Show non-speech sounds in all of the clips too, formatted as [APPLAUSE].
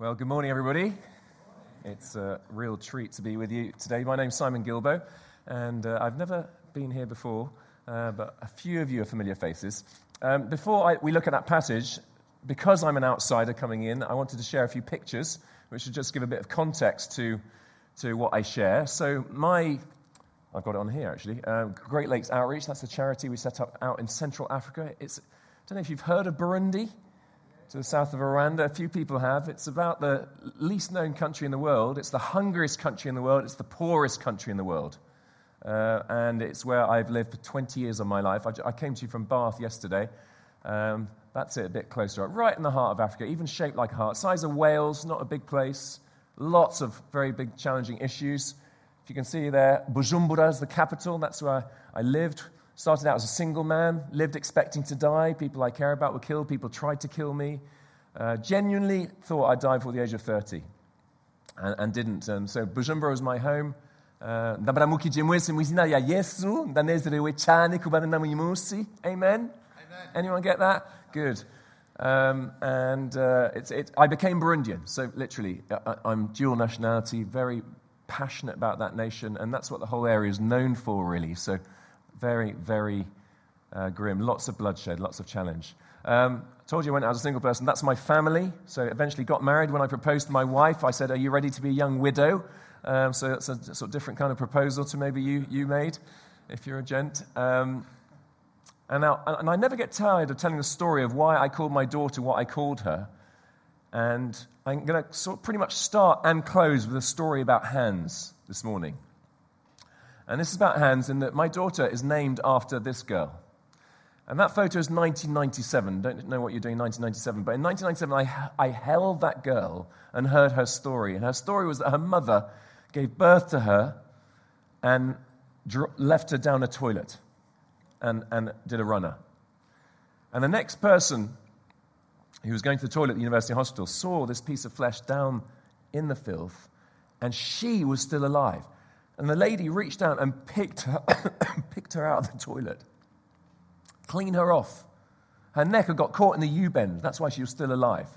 Well, good morning, everybody. It's a real treat to be with you today. My name's Simon Guillebaud, and uh, I've never been here before, uh, but a few of you are familiar faces. Um, before I, we look at that passage, because I'm an outsider coming in, I wanted to share a few pictures, which should just give a bit of context to, to what I share. So, my, I've got it on here actually, uh, Great Lakes Outreach, that's a charity we set up out in Central Africa. It's, I don't know if you've heard of Burundi to the south of Rwanda. A few people have. It's about the least known country in the world. It's the hungriest country in the world. It's the poorest country in the world. Uh, and it's where I've lived for 20 years of my life. I, I came to you from Bath yesterday. Um, that's it, a bit closer up. Right in the heart of Africa, even shaped like a heart. Size of Wales, not a big place. Lots of very big, challenging issues. If you can see there, Bujumbura is the capital. That's where I lived. Started out as a single man, lived expecting to die. People I care about were killed. People tried to kill me. Uh, genuinely thought I'd die before the age of 30 and, and didn't. Um, so Bujumbura was my home. Uh, Amen? Anyone get that? Good. Um, and uh, it's, it, I became Burundian. So, literally, I, I'm dual nationality, very passionate about that nation, and that's what the whole area is known for, really. So, very, very uh, grim. Lots of bloodshed, lots of challenge. Um, told you I went out as a single person. That's my family. So eventually got married. When I proposed to my wife, I said, Are you ready to be a young widow? Um, so that's a sort of different kind of proposal to maybe you, you made, if you're a gent. Um, and, now, and I never get tired of telling the story of why I called my daughter what I called her. And I'm going to sort of pretty much start and close with a story about hands this morning. And this is about hands in that my daughter is named after this girl. And that photo is 1997. Don't know what you're doing in 1997, but in 1997, I, I held that girl and heard her story. And her story was that her mother gave birth to her and left her down a toilet and, and did a runner. And the next person who was going to the toilet at the university hospital saw this piece of flesh down in the filth, and she was still alive. And the lady reached down and picked her, [COUGHS] picked her out of the toilet, cleaned her off. Her neck had got caught in the U bend. That's why she was still alive.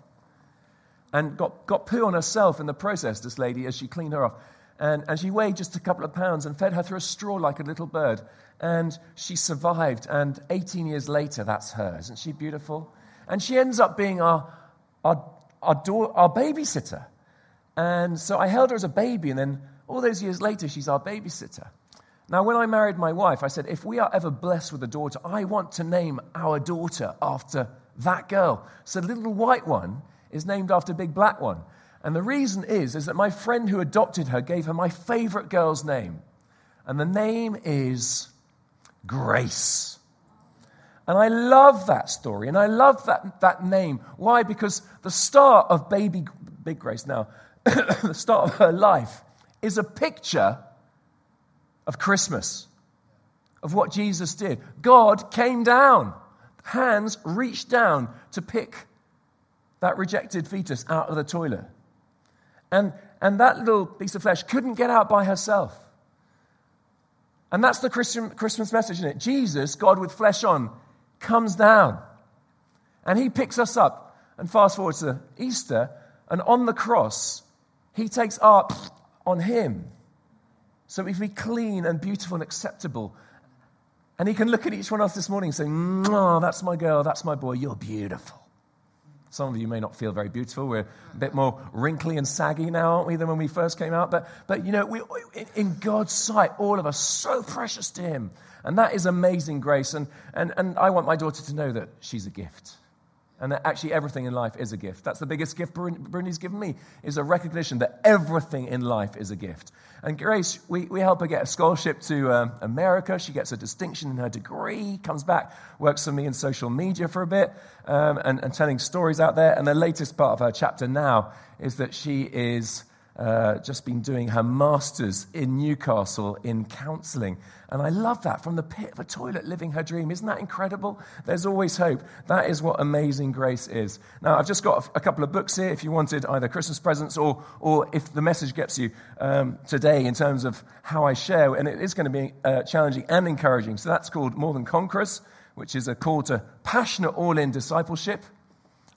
And got, got poo on herself in the process, this lady, as she cleaned her off. And, and she weighed just a couple of pounds and fed her through a straw like a little bird. And she survived. And 18 years later, that's her. Isn't she beautiful? And she ends up being our, our, our, door, our babysitter. And so I held her as a baby and then all those years later, she's our babysitter. Now, when I married my wife, I said, if we are ever blessed with a daughter, I want to name our daughter after that girl. So the little white one is named after big black one. And the reason is, is that my friend who adopted her gave her my favorite girl's name. And the name is Grace. And I love that story and I love that, that name. Why? Because the start of baby Big Grace now, [COUGHS] the start of her life is a picture of Christmas, of what Jesus did. God came down, hands reached down to pick that rejected fetus out of the toilet. And, and that little piece of flesh couldn't get out by herself. And that's the Christian, Christmas message, isn't it? Jesus, God with flesh on, comes down and he picks us up. And fast forward to Easter, and on the cross, he takes our on Him. So we can be clean and beautiful and acceptable. And He can look at each one of us this morning and say, Oh, that's my girl, that's my boy, you're beautiful. Some of you may not feel very beautiful. We're a bit more wrinkly and saggy now, aren't we, than when we first came out? But, but you know, we, in God's sight, all of us so precious to Him. And that is amazing grace. And, and, and I want my daughter to know that she's a gift and that actually everything in life is a gift. That's the biggest gift Burundi's given me, is a recognition that everything in life is a gift. And Grace, we, we help her get a scholarship to um, America. She gets a distinction in her degree, comes back, works for me in social media for a bit, um, and, and telling stories out there. And the latest part of her chapter now is that she is uh, just been doing her master's in Newcastle in counseling. And I love that from the pit of a toilet, living her dream. Isn't that incredible? There's always hope. That is what amazing grace is. Now, I've just got a, couple of books here if you wanted either Christmas presents or, or if the message gets you um, today in terms of how I share. And it is going to be uh, challenging and encouraging. So that's called More Than Conquerors, which is a call to passionate all in discipleship.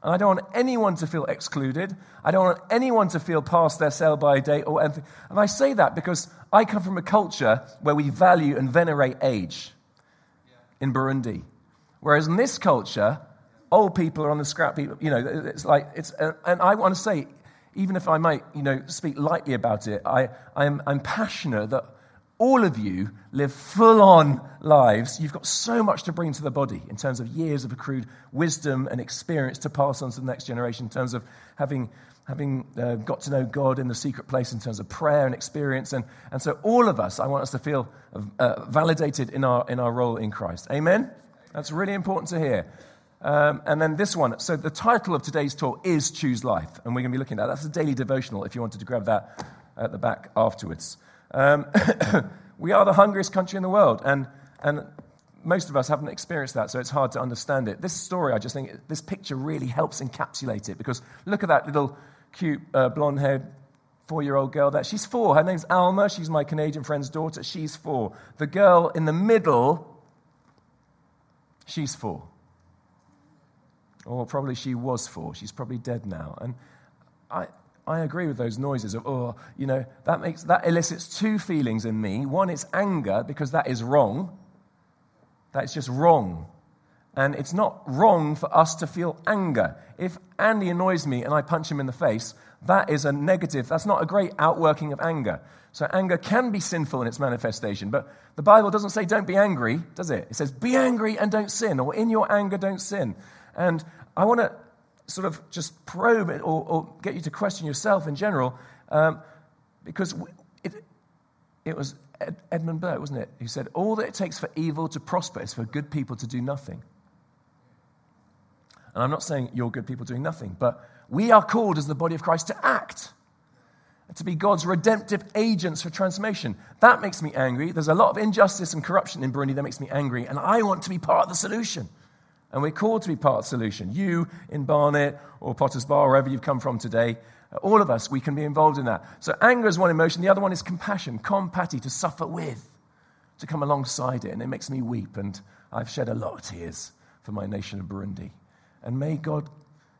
And I don't want anyone to feel excluded. I don't want anyone to feel past their sell by date or anything. And I say that because I come from a culture where we value and venerate age in Burundi. Whereas in this culture, old people are on the scrap heap. You know, it's like, it's, and I want to say, even if I might, you know, speak lightly about it, I, I'm, I'm passionate that all of you live full on lives. You've got so much to bring to the body in terms of years of accrued wisdom and experience to pass on to the next generation, in terms of having, having uh, got to know God in the secret place, in terms of prayer and experience. And, and so, all of us, I want us to feel uh, validated in our, in our role in Christ. Amen? That's really important to hear. Um, and then this one. So, the title of today's talk is Choose Life. And we're going to be looking at that. That's a daily devotional if you wanted to grab that at the back afterwards. Um, [COUGHS] we are the hungriest country in the world, and, and most of us haven't experienced that, so it's hard to understand it. This story, I just think, this picture really helps encapsulate it because look at that little cute uh, blonde haired four year old girl there. She's four. Her name's Alma. She's my Canadian friend's daughter. She's four. The girl in the middle, she's four. Or probably she was four. She's probably dead now. And I, I agree with those noises of, oh, you know, that, makes, that elicits two feelings in me. One, it's anger because that is wrong. That's just wrong. And it's not wrong for us to feel anger. If Andy annoys me and I punch him in the face, that is a negative. That's not a great outworking of anger. So anger can be sinful in its manifestation. But the Bible doesn't say don't be angry, does it? It says be angry and don't sin, or in your anger don't sin. And I want to sort of just probe it or, or get you to question yourself in general, um, because it, it was Ed, Edmund Burke, wasn't it, who said, All that it takes for evil to prosper is for good people to do nothing. And I'm not saying you're good people doing nothing, but we are called as the body of Christ to act, to be God's redemptive agents for transformation. That makes me angry. There's a lot of injustice and corruption in Burundi that makes me angry, and I want to be part of the solution. And we're called to be part of the solution. You in Barnet or Potter's Bar, wherever you've come from today, all of us, we can be involved in that. So anger is one emotion. The other one is compassion, compati, to suffer with, to come alongside it. And it makes me weep. And I've shed a lot of tears for my nation of Burundi. And may God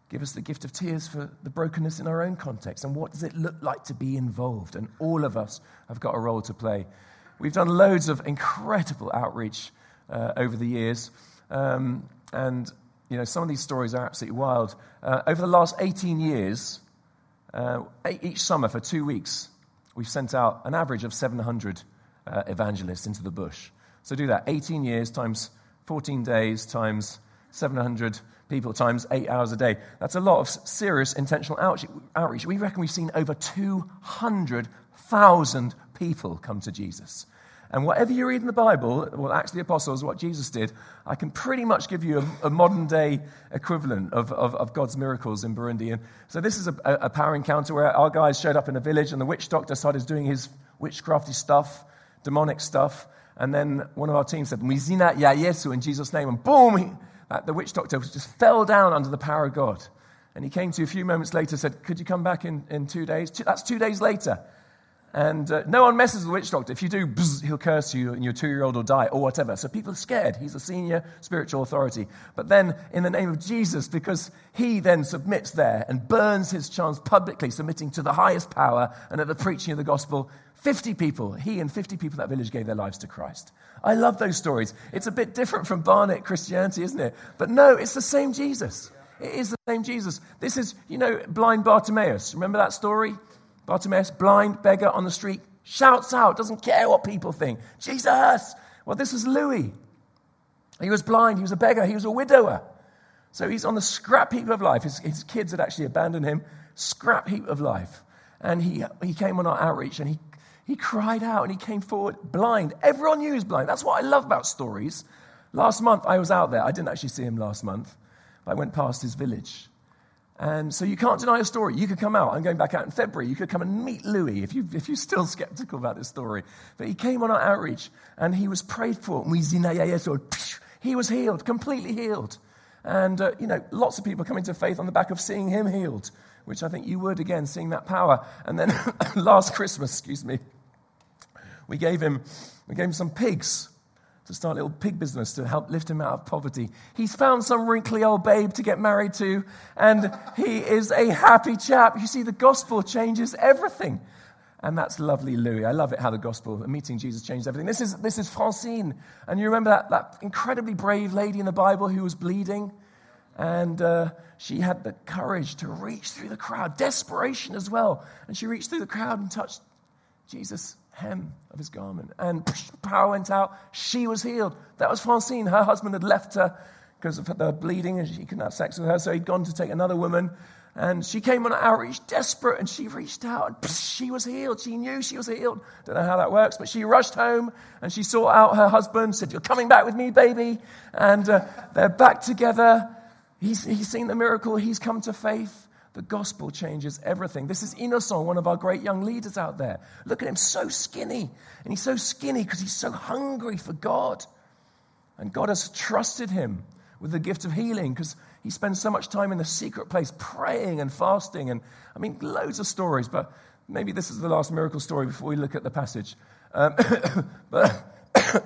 give us the gift of tears for the brokenness in our own context. And what does it look like to be involved? And all of us have got a role to play. We've done loads of incredible outreach uh, over the years. Um, and, you know, some of these stories are absolutely wild. Uh, over the last 18 years, uh, each summer for two weeks, we've sent out an average of 700 uh, evangelists into the bush. So do that 18 years times 14 days times 700 people times eight hours a day. That's a lot of serious intentional outreach. We reckon we've seen over 200,000 people come to Jesus. And whatever you read in the Bible, well, Acts of the Apostles, what Jesus did, I can pretty much give you a, a modern day equivalent of, of, of, God's miracles in Burundi. And so this is a, a, power encounter where our guys showed up in a village and the witch doctor started doing his witchcrafty stuff, demonic stuff. And then one of our team said, Mizina ya Yesu in Jesus' name. And boom, he, the witch doctor just fell down under the power of God. And he came to a few moments later, and said, Could you come back in, in two days? Two, that's two days later. And uh, no one messes with the witch doctor. If you do, bzz, he'll curse you and your two year old will die or whatever. So people are scared. He's a senior spiritual authority. But then, in the name of Jesus, because he then submits there and burns his chance publicly, submitting to the highest power and at the preaching of the gospel, 50 people, he and 50 people in that village gave their lives to Christ. I love those stories. It's a bit different from Barnet Christianity, isn't it? But no, it's the same Jesus. It is the same Jesus. This is, you know, blind Bartimaeus. Remember that story? Bartimaeus, blind beggar on the street, shouts out, doesn't care what people think. Jesus! Well, this was Louis. He was blind, he was a beggar, he was a widower. So he's on the scrap heap of life. His, his kids had actually abandoned him, scrap heap of life. And he, he came on our outreach and he, he cried out and he came forward blind. Everyone knew he was blind. That's what I love about stories. Last month I was out there. I didn't actually see him last month, but I went past his village. And so you can't deny a story. You could come out. I'm going back out in February. You could come and meet Louis if, you, if you're still skeptical about this story. But he came on our outreach and he was prayed for. He was healed, completely healed. And, uh, you know, lots of people coming to faith on the back of seeing him healed, which I think you would again, seeing that power. And then [COUGHS] last Christmas, excuse me, we gave him, we gave him some pigs to start a little pig business to help lift him out of poverty. He's found some wrinkly old babe to get married to, and he is a happy chap. You see, the gospel changes everything. And that's lovely, Louis. I love it how the gospel, meeting Jesus, changed everything. This is, this is Francine. And you remember that, that incredibly brave lady in the Bible who was bleeding? And uh, she had the courage to reach through the crowd, desperation as well. And she reached through the crowd and touched Jesus' hem of his garment. And power went out. She was healed. That was Francine. Her husband had left her because of the bleeding and she couldn't have sex with her. So he'd gone to take another woman. And she came on outreach desperate and she reached out and she was healed. She knew she was healed. Don't know how that works, but she rushed home and she sought out her husband, said, You're coming back with me, baby. And uh, they're back together. He's, he's seen the miracle, he's come to faith. The gospel changes everything. This is Innocent, one of our great young leaders out there. Look at him, so skinny. And he's so skinny because he's so hungry for God. And God has trusted him with the gift of healing because he spends so much time in the secret place praying and fasting. And I mean, loads of stories, but maybe this is the last miracle story before we look at the passage. Um, [COUGHS] but [COUGHS]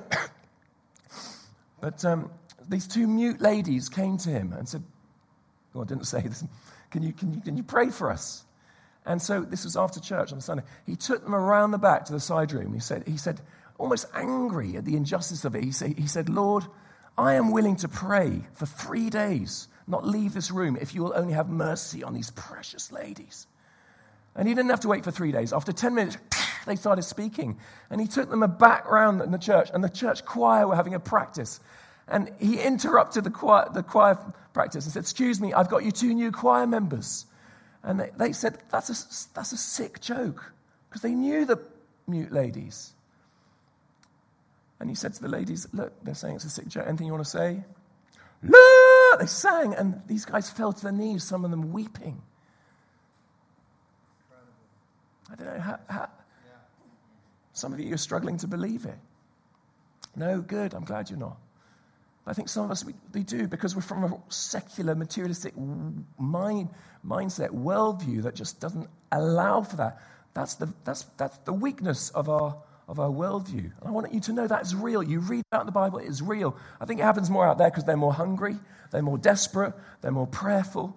but um, these two mute ladies came to him and said, Well, I didn't say this. Can you, can, you, can you pray for us? And so this was after church on Sunday. He took them around the back to the side room. He said, he said almost angry at the injustice of it, he said, he said, Lord, I am willing to pray for three days not leave this room if you will only have mercy on these precious ladies. And he didn't have to wait for three days. After 10 minutes, [CLEARS THROAT] they started speaking. And he took them back round in the church, and the church choir were having a practice. And he interrupted the choir, the choir practice and said, Excuse me, I've got you two new choir members. And they, they said, that's a, that's a sick joke, because they knew the mute ladies. And he said to the ladies, Look, they're saying it's a sick joke. Anything you want to say? Look! They sang, and these guys fell to their knees, some of them weeping. I don't know how, how some of you are struggling to believe it. No, good. I'm glad you're not. I think some of us, we, we do because we're from a secular, materialistic mind, mindset, worldview that just doesn't allow for that. That's the, that's, that's the weakness of our, of our worldview. I want you to know that is real. You read about the Bible, it is real. I think it happens more out there because they're more hungry, they're more desperate, they're more prayerful.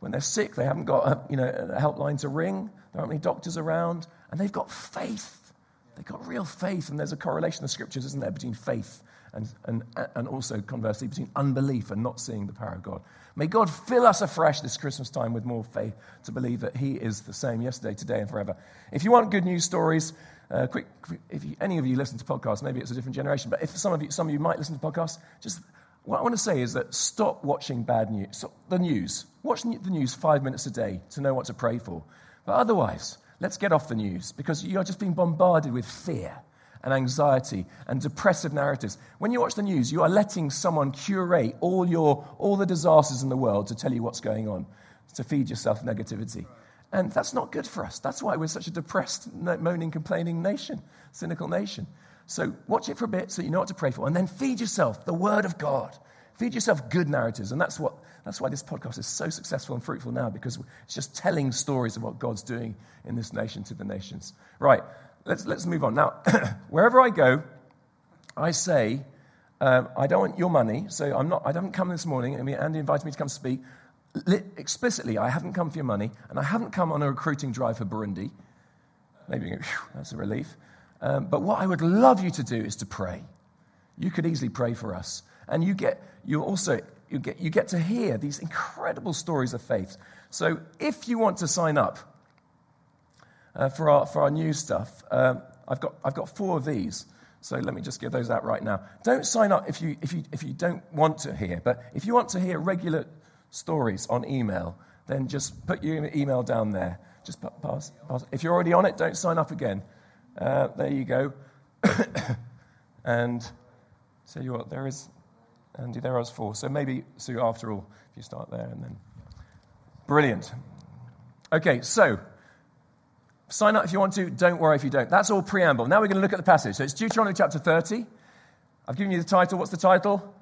When they're sick, they haven't got a, you know, a helpline to ring, there aren't many doctors around, and they've got faith. They've got real faith, and there's a correlation the scriptures, isn't there, between faith and, and, and also, conversely, between unbelief and not seeing the power of God. May God fill us afresh this Christmas time with more faith to believe that He is the same yesterday, today, and forever. If you want good news stories, uh, quick, quick, if you, any of you listen to podcasts, maybe it's a different generation, but if some of you, some of you might listen to podcasts, just what I want to say is that stop watching bad news, stop the news. Watch the news five minutes a day to know what to pray for. But otherwise, let's get off the news because you are just being bombarded with fear and anxiety and depressive narratives. When you watch the news, you are letting someone curate all, your, all the disasters in the world to tell you what's going on, to feed yourself negativity. And that's not good for us. That's why we're such a depressed, moaning, complaining nation, cynical nation. So watch it for a bit so you know what to pray for. And then feed yourself the Word of God. Feed yourself good narratives. And that's, what, that's why this podcast is so successful and fruitful now, because it's just telling stories of what God's doing in this nation to the nations. Right, let's, let's move on. Now, [CLEARS THROAT] wherever I go, I say, um, I don't want your money, so I'm not, I haven't come this morning. I mean, Andy invited me to come speak explicitly, I haven't come for your money, and I haven't come on a recruiting drive for Burundi. Maybe [LAUGHS] that's a relief. Um, but what I would love you to do is to pray. You could easily pray for us. And you get, you also, you get, you get to hear these incredible stories of faith. So if you want to sign up uh, for, our, for our new stuff, um, I've, got, I've got four of these. So let me just give those out right now. Don't sign up if you, if you, if you don't want to hear, but if you want to hear regular stories on email, then just put your email down there. Just pass, pass. If you're already on it, don't sign up again. Uh, there you go. [COUGHS] and tell you what, there is, Andy, there are four. So maybe, so after all, if you start there and then. Brilliant. Okay, so sign up if you want to. Don't worry if you don't. That's all preamble. Now we're going to look at the passage. So it's Deuteronomy chapter 30. I've given you the title. What's the title?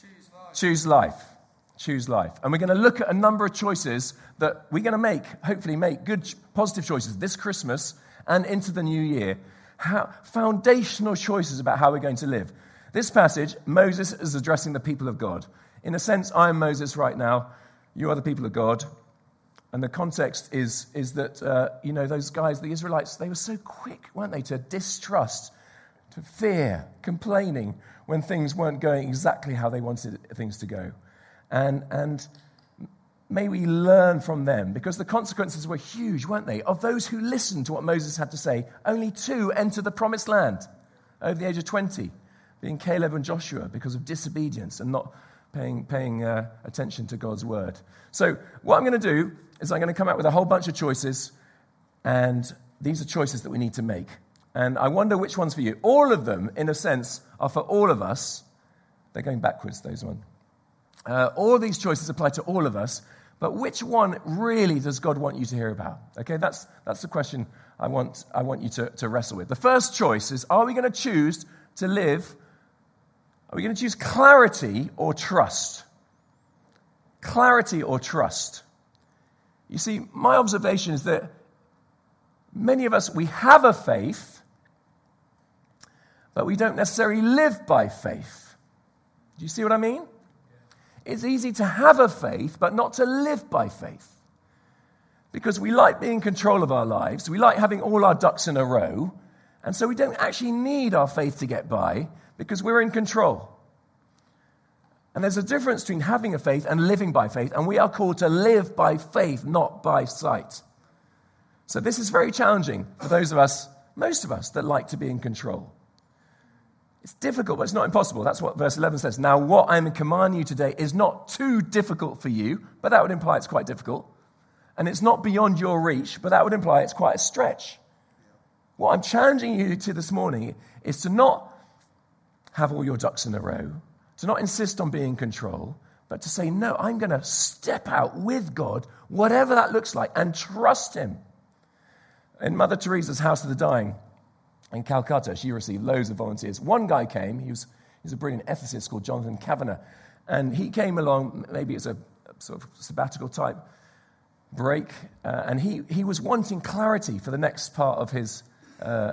Choose life. Choose life choose life. And we're going to look at a number of choices that we're going to make, hopefully, make good, positive choices this Christmas and into the new year. how, foundational choices about how we're going to live. This passage, Moses is addressing the people of God. In a sense, I am Moses right now. You are the people of God. And the context is, is that, uh, you know, those guys, the Israelites, they were so quick, weren't they, to distrust, to fear, complaining when things weren't going exactly how they wanted things to go. And, and may we learn from them because the consequences were huge, weren't they? Of those who listened to what Moses had to say, only two entered the promised land over the age of 20, being Caleb and Joshua, because of disobedience and not paying, paying uh, attention to God's word. So, what I'm going to do is I'm going to come out with a whole bunch of choices, and these are choices that we need to make. And I wonder which ones for you. All of them, in a sense, are for all of us. They're going backwards, those ones. Uh, all these choices apply to all of us, but which one really does God want you to hear about? Okay, that's, that's the question I want, I want you to, to wrestle with. The first choice is are we going to choose to live? Are we going to choose clarity or trust? Clarity or trust? You see, my observation is that many of us, we have a faith, but we don't necessarily live by faith. Do you see what I mean? It's easy to have a faith, but not to live by faith. Because we like being in control of our lives, we like having all our ducks in a row, and so we don't actually need our faith to get by because we're in control. And there's a difference between having a faith and living by faith, and we are called to live by faith, not by sight. So this is very challenging for those of us, most of us, that like to be in control. It's difficult, but it's not impossible. That's what verse 11 says. Now, what I'm commanding you today is not too difficult for you, but that would imply it's quite difficult. And it's not beyond your reach, but that would imply it's quite a stretch. What I'm challenging you to this morning is to not have all your ducks in a row, to not insist on being in control, but to say, no, I'm going to step out with God, whatever that looks like, and trust Him. In Mother Teresa's House of the Dying in Calcutta, she received loads of volunteers. One guy came, he was, he was a brilliant ethicist called Jonathan Kavanaugh, and he came along, maybe it's a, a sort of sabbatical type break, uh, and he, he was wanting clarity for the next part of his uh,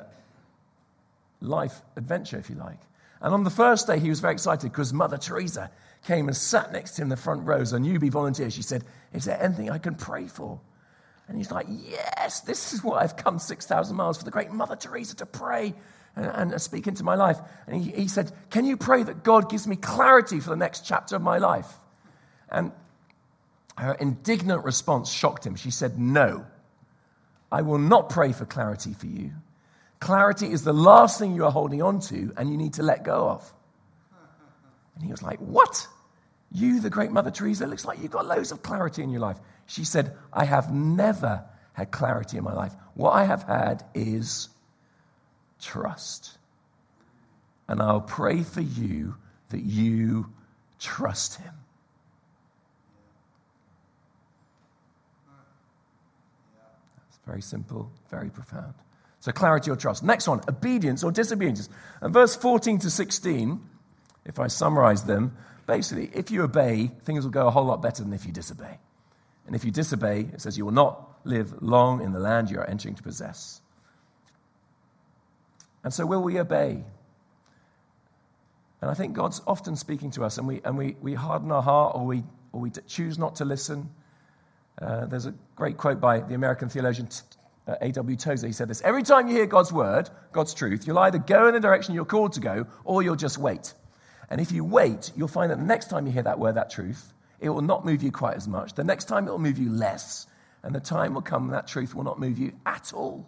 life adventure, if you like. And on the first day, he was very excited because Mother Teresa came and sat next to him in the front row as a newbie volunteer. She said, Is there anything I can pray for? And he's like, Yes, this is what I've come 6,000 miles for the great Mother Teresa to pray and, and speak into my life. And he, he said, Can you pray that God gives me clarity for the next chapter of my life? And her indignant response shocked him. She said, No, I will not pray for clarity for you. Clarity is the last thing you are holding on to and you need to let go of. And he was like, What? You, the great Mother Teresa, looks like you've got loads of clarity in your life. She said, I have never had clarity in my life. What I have had is trust. And I'll pray for you that you trust him. It's very simple, very profound. So, clarity or trust. Next one, obedience or disobedience. And verse 14 to 16, if I summarize them, basically, if you obey, things will go a whole lot better than if you disobey. And if you disobey, it says you will not live long in the land you are entering to possess. And so, will we obey? And I think God's often speaking to us, and we, and we, we harden our heart or we, or we choose not to listen. Uh, there's a great quote by the American theologian uh, A.W. Tozer, he said this Every time you hear God's word, God's truth, you'll either go in the direction you're called to go or you'll just wait. And if you wait, you'll find that the next time you hear that word, that truth, it will not move you quite as much. The next time it will move you less. And the time will come when that truth will not move you at all.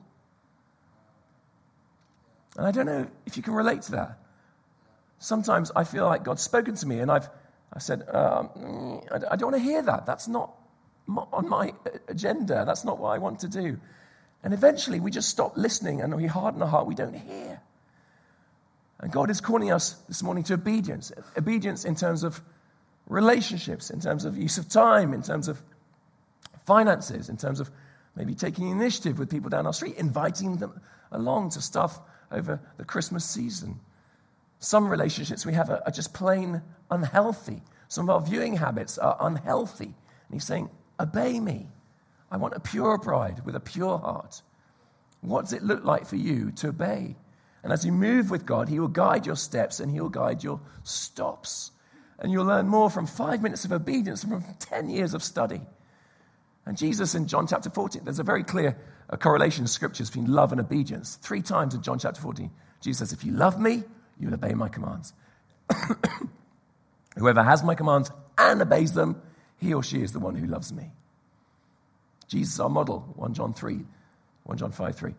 And I don't know if you can relate to that. Sometimes I feel like God's spoken to me and I've, i said, um, I don't want to hear that. That's not on my agenda. That's not what I want to do. And eventually we just stop listening and we harden our heart, we don't hear. And God is calling us this morning to obedience. Obedience in terms of relationships, in terms of use of time, in terms of finances, in terms of maybe taking initiative with people down our street, inviting them along to stuff over the Christmas season. Some relationships we have are, just plain unhealthy. Some of our viewing habits are unhealthy. And He's saying, Obey me. I want a pure bride with a pure heart. What does it look like for you to obey? And as you move with God, He will guide your steps and He will guide your stops. And you'll learn more from five minutes of obedience than from 10 years of study. And Jesus in John chapter 14, there's a very clear uh, correlation in scriptures between love and obedience. Three times in John chapter 14, Jesus says, If you love me, you will obey my commands. [COUGHS] Whoever has my commands and obeys them, he or she is the one who loves me. Jesus, our model, 1 John 3, 1 John 5 3.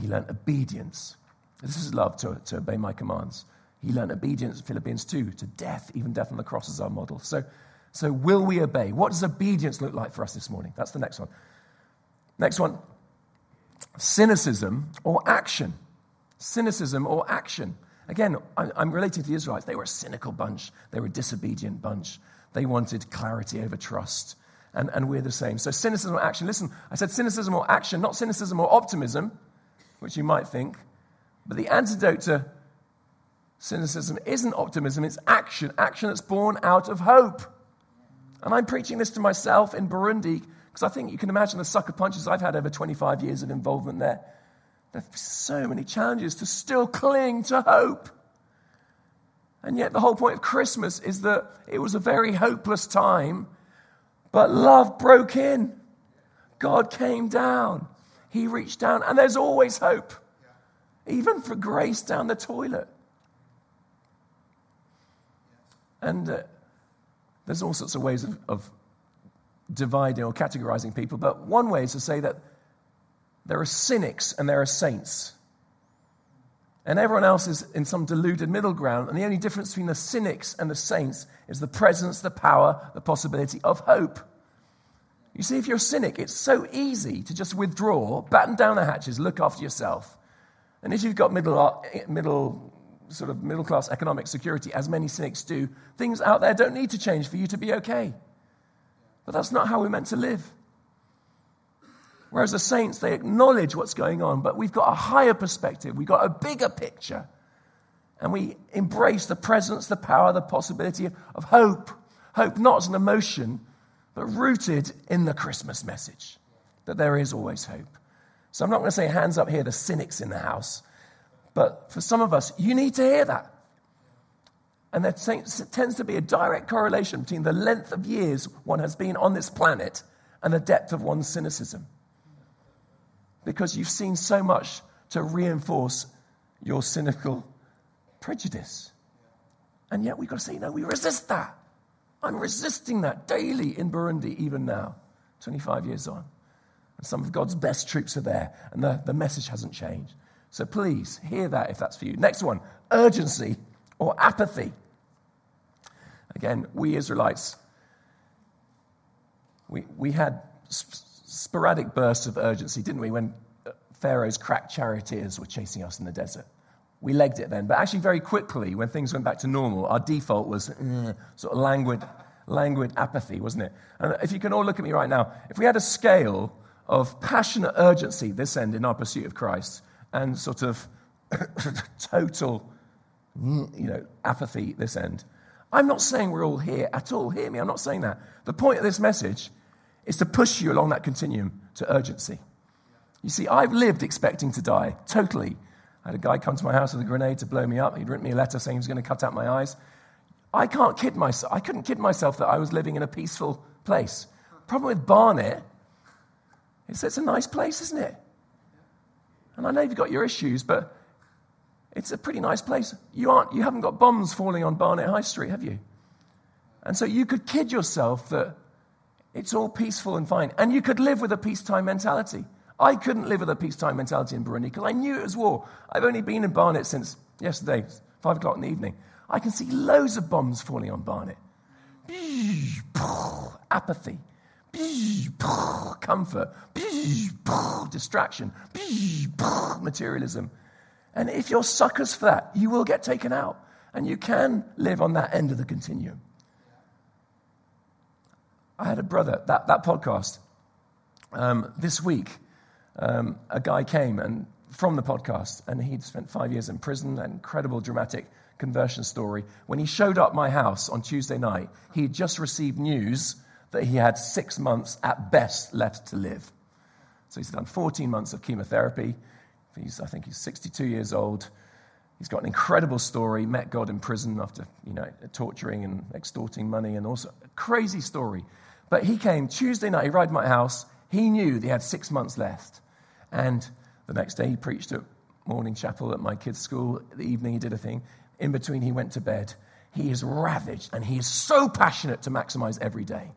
He learned obedience. This is love to, to obey my commands. He learned obedience, Philippians 2, to death, even death on the cross is our model. So, so will we obey? What does obedience look like for us this morning? That's the next one. Next one cynicism or action. Cynicism or action. Again, I'm relating to the Israelites. They were a cynical bunch, they were a disobedient bunch. They wanted clarity over trust. And, and we're the same. So, cynicism or action. Listen, I said cynicism or action, not cynicism or optimism, which you might think. But the antidote to cynicism isn't optimism, it's action. Action that's born out of hope. And I'm preaching this to myself in Burundi because I think you can imagine the sucker punches I've had over 25 years of involvement there. There's so many challenges to still cling to hope. And yet, the whole point of Christmas is that it was a very hopeless time, but love broke in. God came down. He reached down, and there's always hope, even for grace down the toilet. And uh, there's all sorts of ways of, of dividing or categorizing people, but one way is to say that there are cynics and there are saints. And everyone else is in some deluded middle ground. And the only difference between the cynics and the saints is the presence, the power, the possibility of hope. You see, if you're a cynic, it's so easy to just withdraw, batten down the hatches, look after yourself. And if you've got middle, uh, middle sort of middle class economic security, as many cynics do, things out there don't need to change for you to be okay. But that's not how we're meant to live. Whereas the saints, they acknowledge what's going on, but we've got a higher perspective, we've got a bigger picture. And we embrace the presence, the power, the possibility of, hope. Hope not as an emotion, but rooted in the Christmas message that there is always hope. So I'm not going to say hands up here, the cynics in the house. But for some of us, you need to hear that. And there tends to be a direct correlation between the length of years one has been on this planet and the depth of one's cynicism because you've seen so much to reinforce your cynical prejudice. And yet we've got to say, no, we resist that. I'm resisting that daily in Burundi, even now, 25 years on. And some of God's best troops are there, and the, the message hasn't changed. So please hear that if that's for you. Next one urgency or apathy. Again, we Israelites, we, we had sporadic bursts of urgency, didn't we, when uh, Pharaoh's crack charioteers were chasing us in the desert? We legged it then. But actually, very quickly, when things went back to normal, our default was uh, sort of languid, languid apathy, wasn't it? And if you can all look at me right now, if we had a scale of passionate urgency this end in our pursuit of Christ and sort of [COUGHS] total you know, apathy this end, I'm not saying we're all here at all. Hear me, I'm not saying that. The point of this message is to push you along that continuum to urgency. You see, I've lived expecting to die, totally. I had a guy come to my house with a grenade to blow me up. He'd written me a letter saying he was going to cut out my eyes. I can't kid myself. I couldn't kid myself that I was living in a peaceful place. Problem with Barnet is it's a nice place, isn't it? And I know you've got your issues, but it's a pretty nice place. You, aren't, you haven't got bombs falling on Barnet High Street, have you? And so you could kid yourself that it's all peaceful and fine. And you could live with a peacetime mentality. I couldn't live with a peacetime mentality in Burundi because I knew it was war. I've only been in Barnet since yesterday, five o'clock in the evening. I can see loads of bombs falling on Barnet. [SIGHS] Apathy, [SIGHS] comfort, [SIGHS] distraction, materialism. And if you're suckers for that, you will get taken out. And you can live on that end of the continuum. I had a brother, that, that podcast, um, this week, um, a guy came and from the podcast, and he'd spent five years in prison, an incredible dramatic conversion story. When he showed up my house on Tuesday night, he had just received news that he had six months at best left to live. So he's done 14 months of chemotherapy, He's, I think he's 62 years old. He's got an incredible story. Met God in prison after, you know, torturing and extorting money and also a crazy story. But he came Tuesday night. He arrived at my house. He knew that he had six months left. And the next day he preached at morning chapel at my kids' school. The evening he did a thing. In between he went to bed. He is ravaged and he is so passionate to maximize every day.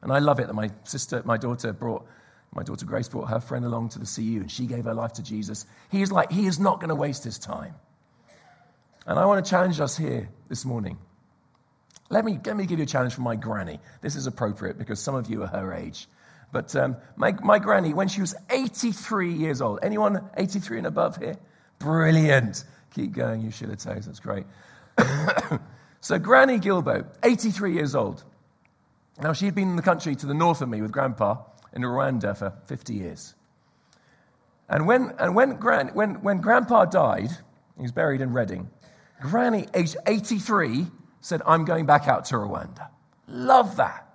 And I love it that my sister, my daughter brought my daughter Grace brought her friend along to the CU and she gave her life to Jesus. He is like, he is not going to waste his time. And I want to challenge us here this morning. Let me, let me give you a challenge from my granny. This is appropriate because some of you are her age. But um, my, my granny, when she was 83 years old, anyone 83 and above here? Brilliant. Keep going, you should have toes. That's great. [COUGHS] so, Granny Guillebaud, 83 years old. Now, she'd been in the country to the north of me with Grandpa in Rwanda for 50 years. And when, and when, gran, when, when Grandpa died, he was buried in Reading, Granny, age 83, said, I'm going back out to Rwanda. Love that.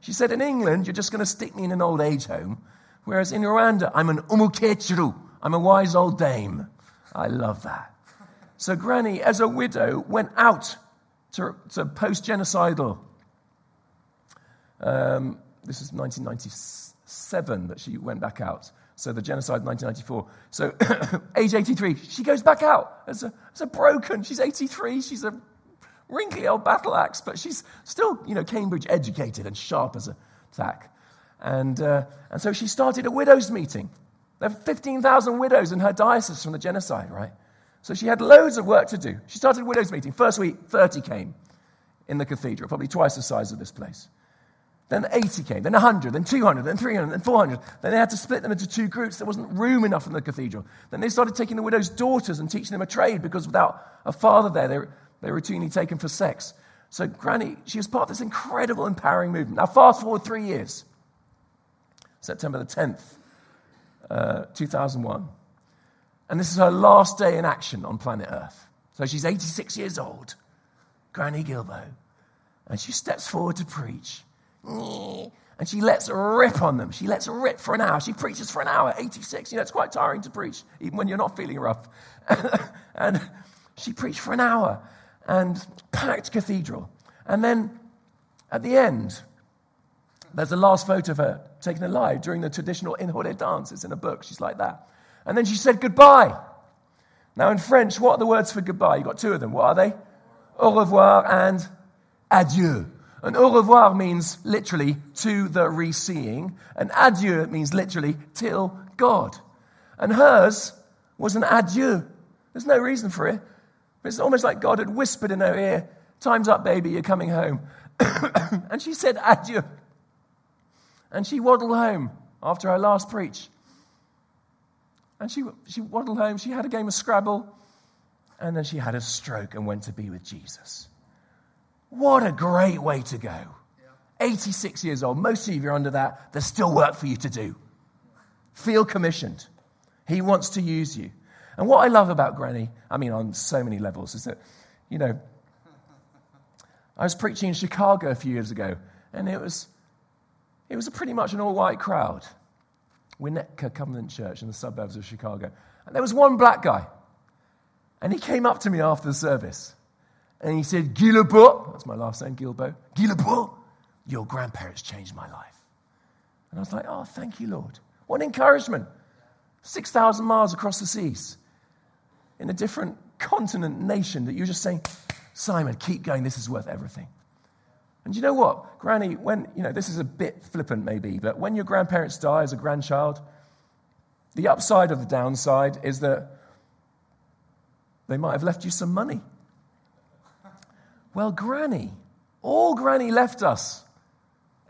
She said, In England, you're just going to stick me in an old age home, whereas in Rwanda, I'm an umukechuru. I'm a wise old dame. I love that. So, Granny, as a widow, went out to, to post genocidal. Um, this is 1997 that she went back out. So the genocide 1994. So [COUGHS] age 83, she goes back out as a, as a broken. She's 83. She's a wrinkly old battle axe, but she's still, you know, Cambridge educated and sharp as a tack. And, uh, and so she started a widows' meeting. There are 15,000 widows in her diocese from the genocide, right? So she had loads of work to do. She started a widows' meeting. First week, 30 came in the cathedral, probably twice the size of this place. Then 80 came, then 100, then 200, then 300, then 400. Then they had to split them into two groups. There wasn't room enough in the cathedral. Then they started taking the widow's daughters and teaching them a trade because without a father there, they were, they were routinely taken for sex. So Granny, she was part of this incredible empowering movement. Now, fast forward three years. September the 10th, uh, 2001. And this is her last day in action on planet Earth. So she's 86 years old, Granny Guillebaud. And she steps forward to preach. And she lets rip on them. She lets rip for an hour. She preaches for an hour, 86. You know, it's quite tiring to preach, even when you're not feeling rough. [LAUGHS] and she preached for an hour and packed cathedral. And then at the end, there's a last photo of her taken alive during the traditional Intore dance. It's in a book. She's like that. And then she said goodbye. Now, in French, what are the words for goodbye? You've got two of them. What are they? Au revoir and adieu. And au revoir means literally to the reseeing, and adieu means literally till God. And hers was an adieu. There's no reason for it. It's almost like God had whispered in her ear, Time's up, baby, you're coming home. [COUGHS] and she said adieu. And she waddled home after her last preach. And she, she waddled home, she had a game of Scrabble, and then she had a stroke and went to be with Jesus. What a great way to go. 86 years old. Most of you are under that. There's still work for you to do. Feel commissioned. He wants to use you. And what I love about Granny, I mean, on so many levels, is that, you know, I was preaching in Chicago a few years ago, and it was, it was pretty much an all white crowd. Winnetka Covenant Church in the suburbs of Chicago. And there was one black guy. And he came up to me after the service. And he said, Guillebaud, that's my last name, Guillebaud, Guillebaud, your grandparents changed my life. And I was like, oh, thank you, Lord. What an encouragement. 6,000 miles across the seas in a different continent, nation, that you're just saying, Simon, keep going, this is worth everything. And you know what, Granny, when, you know, this is a bit flippant maybe, but when your grandparents die as a grandchild, the upside of the downside is that they might have left you some money. Well, Granny, all Granny left us,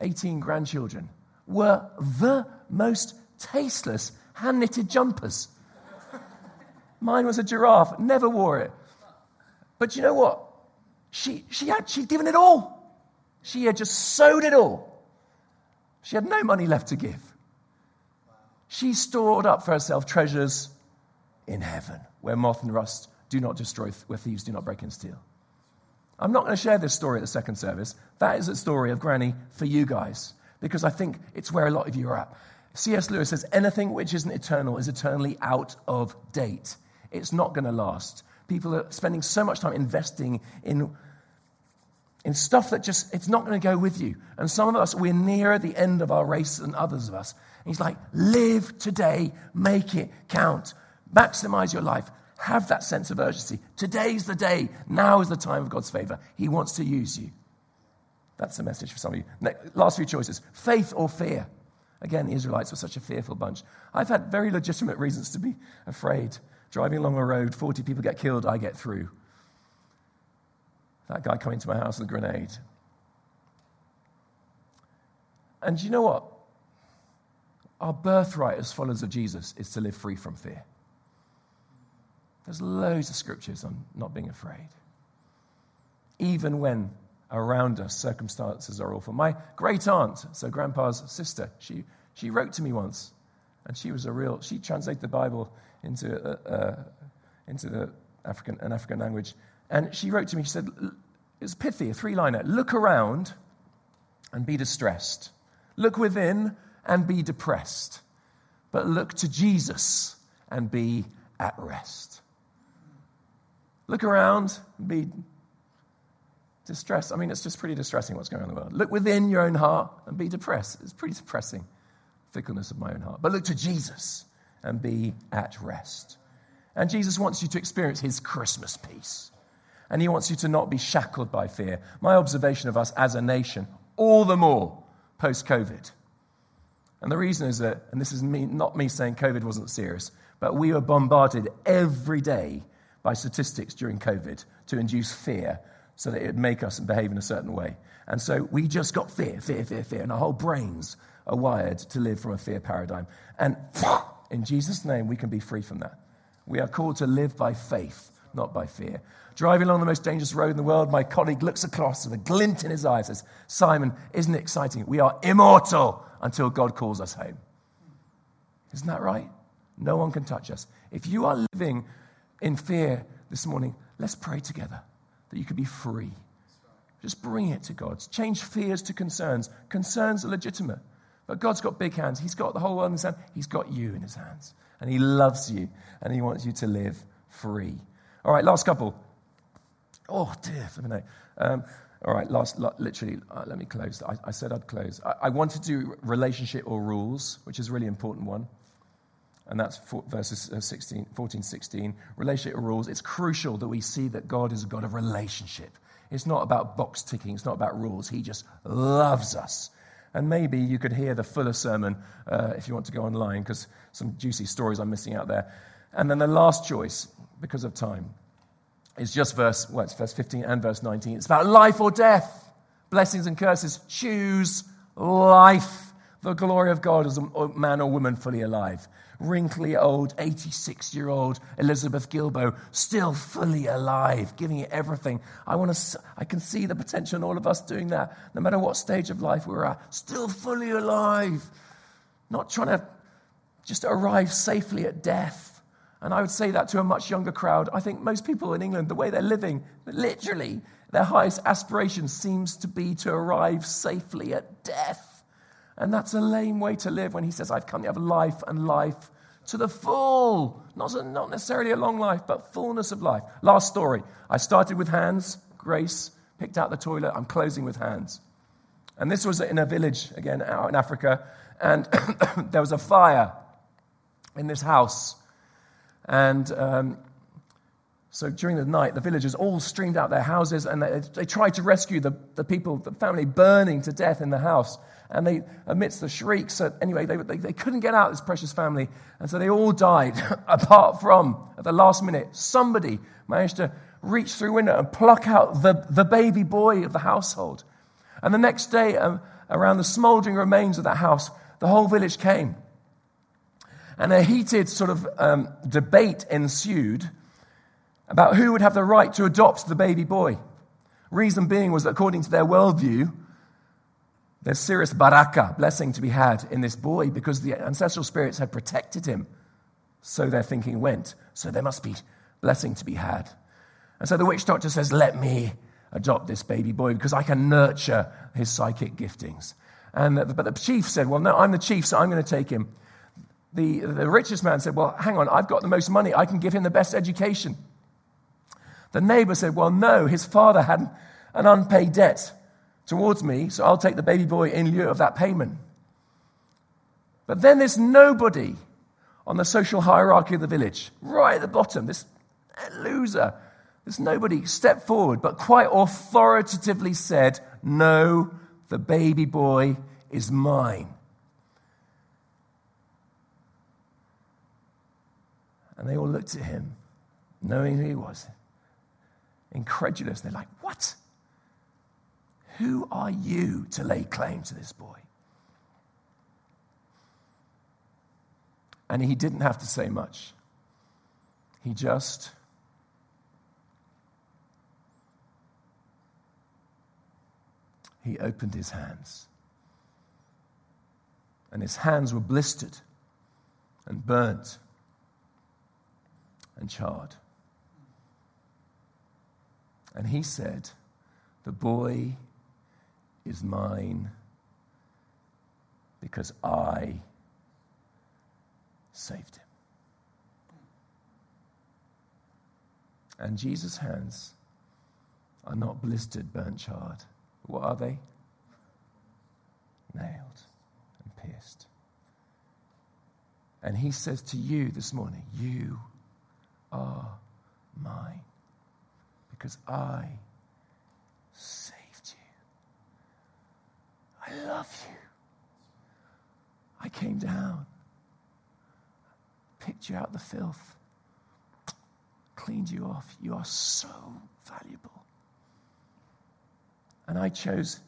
18 grandchildren, were the most tasteless hand knitted jumpers. Mine was a giraffe, never wore it. But you know what? She, she had, she'd given it all. She had just sowed it all. She had no money left to give. She stored up for herself treasures in heaven, where moth and rust do not destroy, where thieves do not break and steal. I'm not going to share this story at the second service. That is a story of Granny for you guys, because I think it's where a lot of you are at. C.S. Lewis says anything which isn't eternal is eternally out of date. It's not going to last. People are spending so much time investing in, in stuff that just, it's not going to go with you. And some of us, we're nearer the end of our race than others of us. And he's like, live today, make it count, maximize your life, have that sense of urgency. Today's the day. Now is the time of God's favor. He wants to use you. That's the message for some of you. Last few choices faith or fear. Again, the Israelites were such a fearful bunch. I've had very legitimate reasons to be afraid. Driving along a road, 40 people get killed, I get through. That guy coming to my house with a grenade. And you know what? Our birthright as followers of Jesus is to live free from fear. There's loads of scriptures on not being afraid. Even when around us circumstances are awful. My great aunt, so grandpa's sister, she, she wrote to me once, and she was a real, she translated the Bible into, uh, uh, into the African, an African language. And she wrote to me, she said, it's pithy, a three liner. Look around and be distressed. Look within and be depressed. But look to Jesus and be at rest. Look around, and be distressed. I mean, it's just pretty distressing what's going on in the world. Look within your own heart and be depressed. It's pretty depressing, fickleness of my own heart. But look to Jesus and be at rest. And Jesus wants you to experience his Christmas peace. And he wants you to not be shackled by fear. My observation of us as a nation, all the more post COVID. And the reason is that, and this is me, not me saying COVID wasn't serious, but we were bombarded every day by statistics during COVID to induce fear so that it would make us behave in a certain way. And so we just got fear, fear, fear, fear. And our whole brains are wired to live from a fear paradigm. And in Jesus' name, we can be free from that. We are called to live by faith, not by fear. Driving along the most dangerous road in the world, my colleague looks across with a glint in his eye and says, Simon, isn't it exciting? We are immortal until God calls us home. Isn't that right? No one can touch us. If you are living in fear this morning, let's pray together that you could be free. Just bring it to God. Change fears to concerns. Concerns are legitimate. But God's got big hands. He's got the whole world in his hands. He's got you in his hands. And he loves you. And he wants you to live free. All right, last couple. Oh, dear. Me know. Um, all right, last, literally, uh, let me close. I, I said I'd close. I, I want to do relationship or rules, which is a really important one and that's verses uh, 16, 14, 16. Relationship or rules. It's crucial that we see that God is a God of relationship. It's not about box ticking, it's not about rules. He just loves us. And maybe you could hear the fuller sermon uh, if you want to go online, because some juicy stories I'm missing out there. And then the last choice, because of time, is just verse, well, it's verse 15 and verse 19. It's about life or death, blessings and curses. Choose life. The glory of God as a man or woman fully alive wrinkly old 86 year old Elizabeth Guillebaud, still fully alive, giving it everything. I, want to, I can see the potential in all of us doing that, no matter what stage of life we're at, still fully alive, not trying to just arrive safely at death. And I would say that to a much younger crowd. I think most people in England, the way they're living, literally, their highest aspiration seems to be to arrive safely at death. And that's a lame way to live when he says, I've come to have life and life to the full. Not, not necessarily a long life, but fullness of life. Last story. I started with hands, grace, picked out the toilet. I'm closing with hands. And this was in a village, again, out in Africa. And [COUGHS] there was a fire in this house. And um, so during the night, the villagers all streamed out their houses and they, they tried to rescue the, the people, the family burning to death in the house. And they, amidst the shrieks, anyway, they, they, they couldn't get out this precious family. And so they all died, [LAUGHS] apart from, at the last minute, somebody managed to reach through window and pluck out the, the baby boy of the household. And the next day, um, around the smoldering remains of that house, the whole village came. And a heated sort of um, debate ensued about who would have the right to adopt the baby boy. Reason being was that according to their worldview, there's serious baraka, blessing to be had in this boy because the ancestral spirits had protected him. So their thinking went. So there must be blessing to be had. And so the witch doctor says, Let me adopt this baby boy because I can nurture his psychic giftings. And the, but the chief said, Well, no, I'm the chief, so I'm going to take him. The, the richest man said, Well, hang on, I've got the most money. I can give him the best education. The neighbor said, Well, no, his father had an unpaid debt towards me, so I'll take the baby boy in lieu of that payment. But then there's nobody on the social hierarchy of the village, right at the bottom, this loser. There's nobody stepped forward, but quite authoritatively said, No, the baby boy is mine. And they all looked at him, knowing who he was. Incredulous. They're like, What? Who are you to lay claim to this boy? And he didn't have to say much. He just he opened his hands. And his hands were blistered and burnt and charred. And he said, The boy is mine because I saved him. And Jesus' hands are not blistered, burnt, charred. What are they? Nailed and pierced. And he says to you this morning, You are mine because I saved you. I love you. I came down, picked you out the filth, cleaned you off. You are so valuable. And I chose,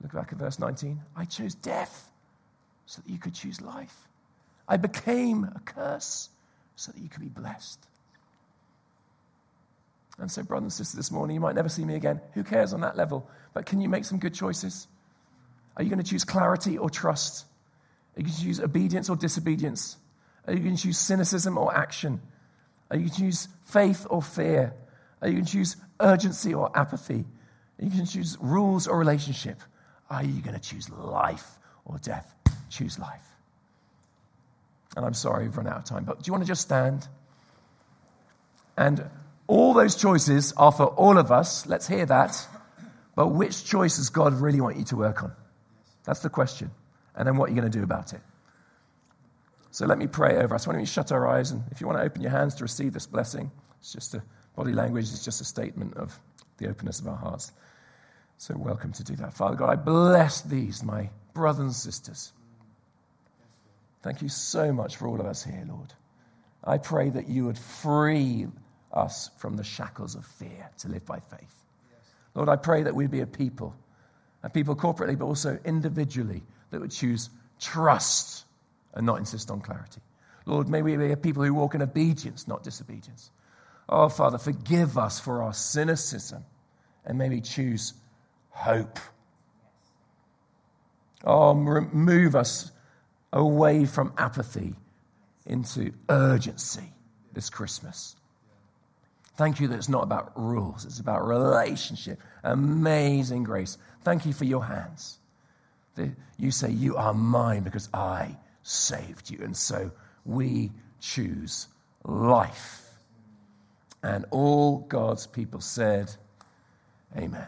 look back at verse 19, I chose death so that you could choose life. I became a curse so that you could be blessed. And so, brothers and sisters, this morning, you might never see me again. Who cares on that level? But can you make some good choices? Are you going to choose clarity or trust? Are you going to choose obedience or disobedience? Are you going to choose cynicism or action? Are you going to choose faith or fear? Are you going to choose urgency or apathy? Are You can choose rules or relationship. Are you going to choose life or death? Choose life. And I'm sorry we've run out of time, but do you want to just stand? And all those choices are for all of us. Let's hear that. But which choice does God really want you to work on? That's the question. And then what are you going to do about it? So let me pray over us. Why don't we shut our eyes? And if you want to open your hands to receive this blessing, it's just a body language, it's just a statement of the openness of our hearts. So, welcome to do that. Father God, I bless these, my brothers and sisters. Thank you so much for all of us here, Lord. I pray that you would free us from the shackles of fear to live by faith. Lord, I pray that we'd be a people, a people corporately, but also individually, that would choose trust and not insist on clarity. Lord, may we be a people who walk in obedience, not disobedience. Oh, Father, forgive us for our cynicism and may we choose hope. Oh, move us away from apathy into urgency this Christmas. Thank you that it's not about rules, it's about relationship. Amazing grace. Thank you for your hands. You say, You are mine because I saved you. And so we choose life. And all God's people said, Amen.